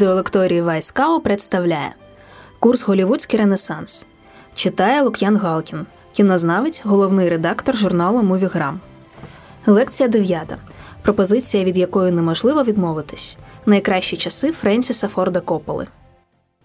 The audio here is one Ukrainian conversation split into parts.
Відеолекторії Вайскао представляє курс Голівудський Ренесанс. Читає Лук'ян Галкін, кінознавець, головний редактор журналу Мувіграм. Лекція 9. Пропозиція, від якої неможливо відмовитись. Найкращі часи Френсіса Форда Копполи.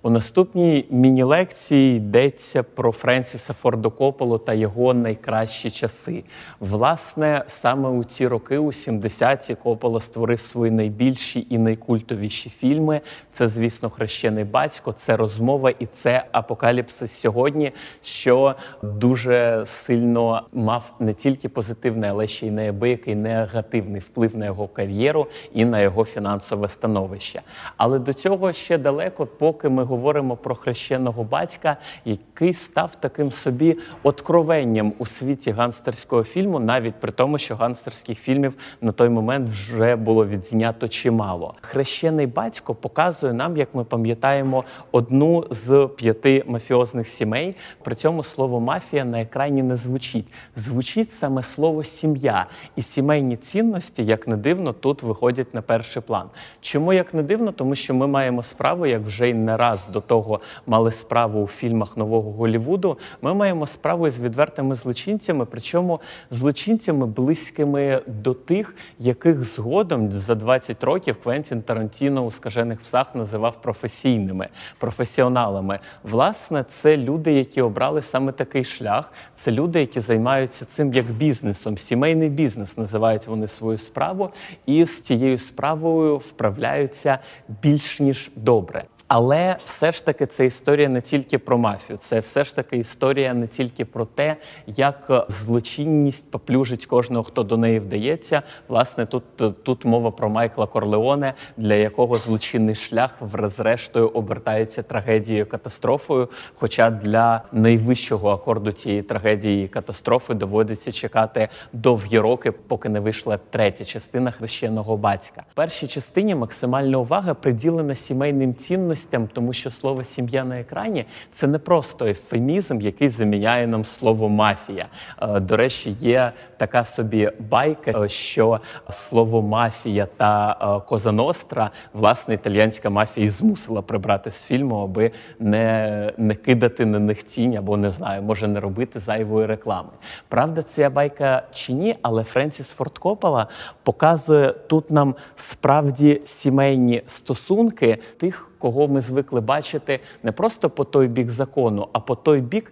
У наступній міні-лекції йдеться про Френсіса Форда Копполу та його найкращі часи. Власне, саме у ці роки, у 70-ті, Коппола створив свої найбільші і найкультовіші фільми. Це, звісно, хрещений батько, це розмова і це апокаліпсис сьогодні, що дуже сильно мав не тільки позитивний, але ще й неабиякий негативний вплив на його кар'єру і на його фінансове становище. Але до цього ще далеко, поки ми говоримо про хрещеного батька, який став таким собі откровенням у світі ганстерського фільму, навіть при тому, що ганстерських фільмів на той момент вже було відзнято чимало. Хрещений батько показує нам, як ми пам'ятаємо, одну з п'яти мафіозних сімей. При цьому слово мафія на екрані не звучить. Звучить саме слово сім'я і сімейні цінності, як не дивно, тут виходять на перший план. Чому як не дивно? Тому що ми маємо справу, як вже й не раз до того мали справу у фільмах нового Голівуду. Ми маємо справу з відвертими злочинцями, причому злочинцями близькими до тих, яких згодом за 20 років Квентін Тарантіно у скажених псах називав професійними професіоналами. Власне, це люди, які обрали саме такий шлях. Це люди, які займаються цим як бізнесом. Сімейний бізнес називають вони свою справу, і з цією справою вправляються більш ніж добре. Але все ж таки це історія не тільки про мафію, це все ж таки історія не тільки про те, як злочинність поплюжить кожного, хто до неї вдається. Власне, тут тут мова про Майкла Корлеоне, для якого злочинний шлях врезрештою обертається трагедією катастрофою. Хоча для найвищого акорду цієї трагедії і катастрофи доводиться чекати довгі роки, поки не вийшла третя частина хрещеного батька. В першій частині максимальна увага приділена сімейним цінностям цінностям, тому що слово сім'я на екрані це не просто ефемізм, який заміняє нам слово мафія. Е, до речі, є така собі байка, е, що слово мафія та е, Коза Ностра, власне, італіянська мафія змусила прибрати з фільму, аби не не кидати на них тінь або не знаю, може не робити зайвої реклами. Правда, ця байка чи ні, але Френсіс Форд Коппола показує тут нам справді сімейні стосунки тих кого ми звикли бачити не просто по той бік закону, а по той бік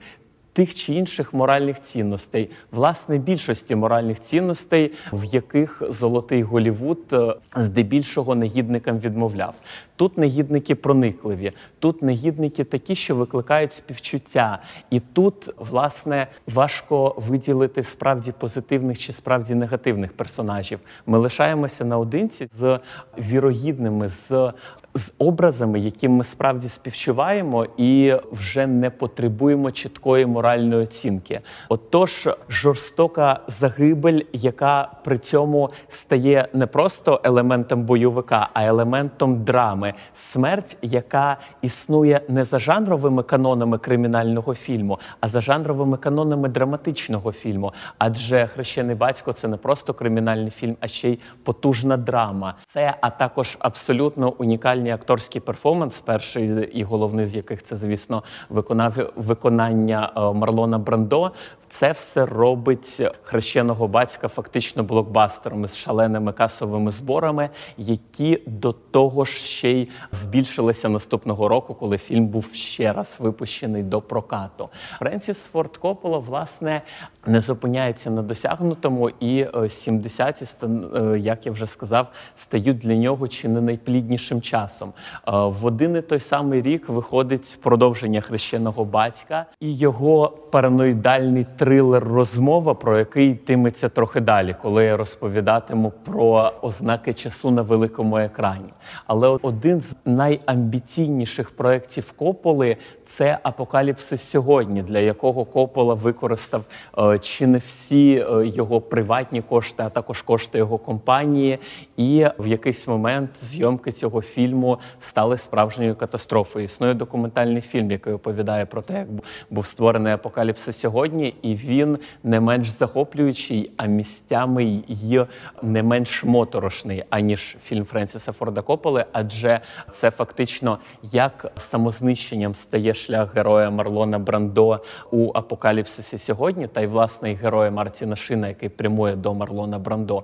тих чи інших моральних цінностей, власне, більшості моральних цінностей, в яких золотий Голівуд е, здебільшого негідникам відмовляв. Тут негідники проникливі, тут негідники такі, що викликають співчуття, і тут власне важко виділити справді позитивних чи справді негативних персонажів. Ми лишаємося наодинці з вірогідними, з з образами, яким ми справді співчуваємо, і вже не потребуємо чіткої моральної оцінки. Отож, жорстока загибель, яка при цьому стає не просто елементом бойовика, а елементом драми, смерть, яка існує не за жанровими канонами кримінального фільму, а за жанровими канонами драматичного фільму. Адже хрещений батько це не просто кримінальний фільм, а ще й потужна драма. Це а також абсолютно унікальні унікальний акторський перформанс, перший і головний з яких це, звісно, виконав виконання е, Марлона Брандо. Це все робить хрещеного батька фактично блокбастером з шаленими касовими зборами, які до того ж ще й збільшилися наступного року, коли фільм був ще раз випущений до прокату. Френсіс Форд Коппола, власне, не зупиняється на досягнутому, і 70-ті, е, е, як я вже сказав, стають для нього чи не найпліднішим часом. Е, в один і той самий рік виходить продовження хрещеного батька і його параноїдальний трилер розмова, про який йтиметься трохи далі, коли я розповідатиму про ознаки часу на великому екрані. Але один з найамбіційніших проєктів Кополи це апокаліпсис сьогодні, для якого Копола використав е, чи не всі е, його приватні кошти, а також кошти його компанії. І в якийсь момент зйомки цього фільму стали справжньою катастрофою. Існує документальний фільм, який оповідає про те, як був створений апокаліпсис сьогодні, і він не менш захоплюючий, а місцями й не менш моторошний, аніж фільм Френсіса Форда Копполи, адже це фактично як самознищенням стає шлях героя Марлона Брандо у апокаліпсисі сьогодні, та й власне і героя Мартіна Шина, який прямує до Марлона Брандо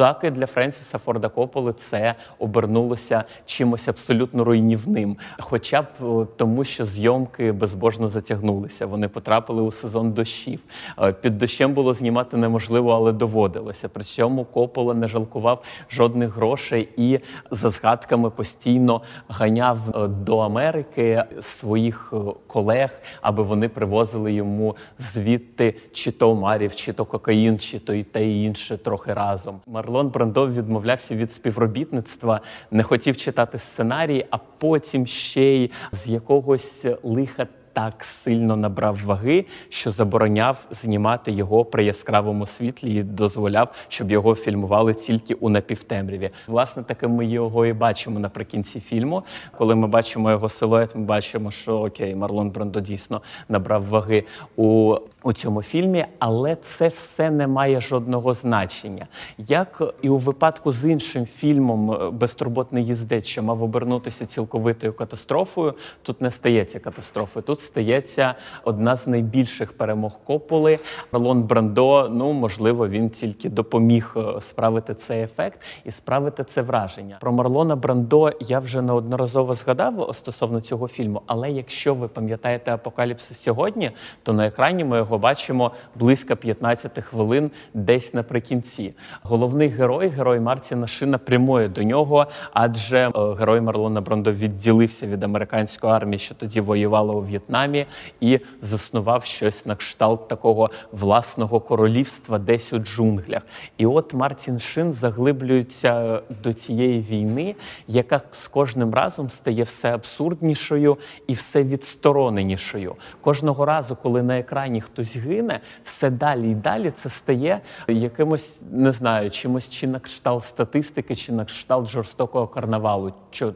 так і для Френсіса Форда Кополи це обернулося чимось абсолютно руйнівним. Хоча б е, тому, що зйомки безбожно затягнулися. Вони потрапили у сезон дощів. Е, під дощем було знімати неможливо, але доводилося. При цьому Копола не жалкував жодних грошей і за згадками постійно ганяв е, до Америки своїх колег, аби вони привозили йому звідти чи то омарів, чи то кокаїн, чи то і те і інше трохи разом. Марлон Брандо відмовлявся від співробітництва, не хотів читати сценарій, а потім ще й з якогось лиха так сильно набрав ваги, що забороняв знімати його при яскравому світлі і дозволяв, щоб його фільмували тільки у напівтемряві. Власне, таким ми його і бачимо наприкінці фільму. Коли ми бачимо його силует, ми бачимо, що окей, Марлон Брандо дійсно набрав ваги у, у цьому фільмі, але це все не має жодного значення. Як і у випадку з іншим фільмом е, Безтурботний їздець, що мав обернутися цілковитою катастрофою, тут не стається катастрофи. Тут стається одна з найбільших перемог Кополи. Марлон Брандо, ну можливо, він тільки допоміг е, справити цей ефект і справити це враження. Про Марлона Брандо я вже неодноразово згадав стосовно цього фільму. Але якщо ви пам'ятаєте апокаліпсис сьогодні, то на екрані ми його бачимо близько 15 хвилин, десь наприкінці. Головний герой, герой Мартіна Шина, прямує до нього, адже е, герой Марлона Брандо відділився від американської армії, що тоді воювала у В'єтнамі. В'єтнамі і заснував щось на кшталт такого власного королівства десь у джунглях. І от Мартін Шин заглиблюється до цієї війни, яка з кожним разом стає все абсурднішою і все відстороненішою. Кожного разу, коли на екрані хтось гине, все далі і далі це стає якимось, не знаю, чимось чи на кшталт статистики, чи на кшталт жорстокого карнавалу.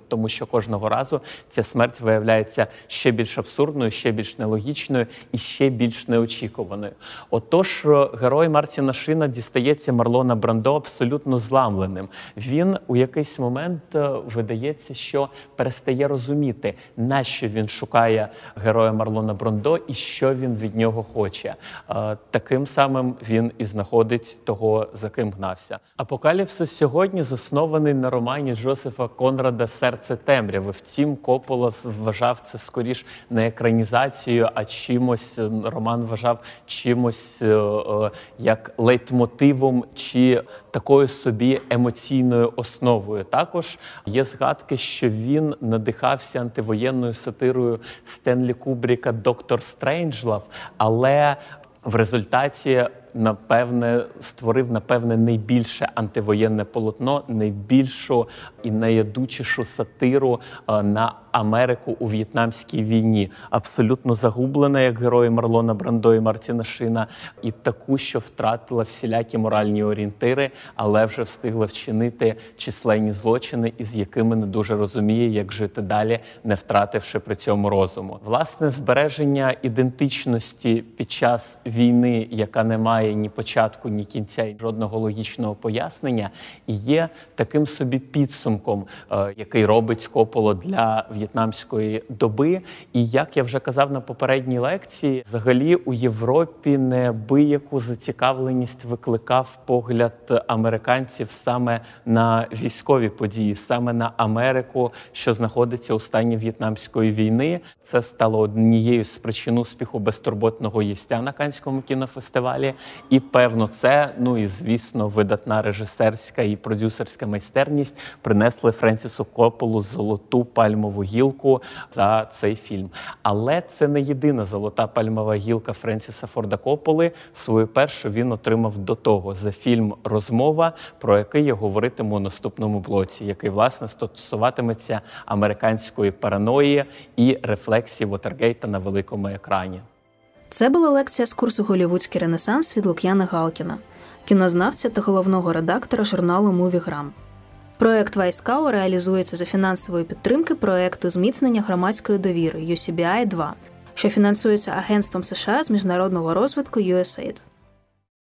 Тому що кожного разу ця смерть виявляється ще більш абсурдною, ще більш нелогічною і ще більш неочікуваною. Отож, е, герой Мартіна Шина дістається Марлона Брандо абсолютно зламленим. Він у якийсь момент е, видається, що перестає розуміти, нащо він шукає героя Марлона Брандо і що він від нього хоче. Е, таким самим він і знаходить того, за ким гнався. Апокаліпсис сьогодні заснований на романі Джозефа Конрада Серце темряви. Втім, Копола вважав це скоріш не екрані організацією, а чимось е, Роман вважав чимось е, е, як лейтмотивом чи такою собі емоційною основою. Також є згадки, що він надихався антивоєнною сатирою Стенлі Кубріка Доктор Стрейнджлав, але в результаті напевне створив напевне найбільше антивоєнне полотно, найбільшу і найядучішу сатиру е, на Америку у в'єтнамській війні. Абсолютно загублена, як герої Марлона Брандо і Мартіна Шина, і таку, що втратила всілякі моральні орієнтири, але вже встигла вчинити численні злочини, із якими не дуже розуміє, як жити далі, не втративши при цьому розуму. Власне збереження ідентичності під час війни, яка не має ні початку, ні кінця, і жодного логічного пояснення, і є таким собі підсумком, е, який робить Кополо для в'єтнамської доби. І як я вже казав на попередній лекції, взагалі у Європі неабияку зацікавленість викликав погляд американців саме на військові події, саме на Америку, що знаходиться у стані в'єтнамської війни. Це стало однією з причин успіху безтурботного їстя на Канському кінофестивалі. І певно, це ну і звісно, видатна режисерська і продюсерська майстерність принесли Френсісу Кополу золоту пальмову гілку за цей фільм. Але це не єдина золота пальмова гілка Френсіса Форда Кополи. Свою першу він отримав до того за фільм Розмова, про який я говоритиму у наступному блоці, який власне стосуватиметься американської параної і рефлексії Вотергейта на великому екрані. Це була лекція з курсу Голівудський Ренесанс від Лук'яна Галкіна, кінознавця та головного редактора журналу Мувіграм. Проект Вайскау реалізується за фінансової підтримки проекту зміцнення громадської довіри UCBI 2 що фінансується Агентством США з міжнародного розвитку USAID.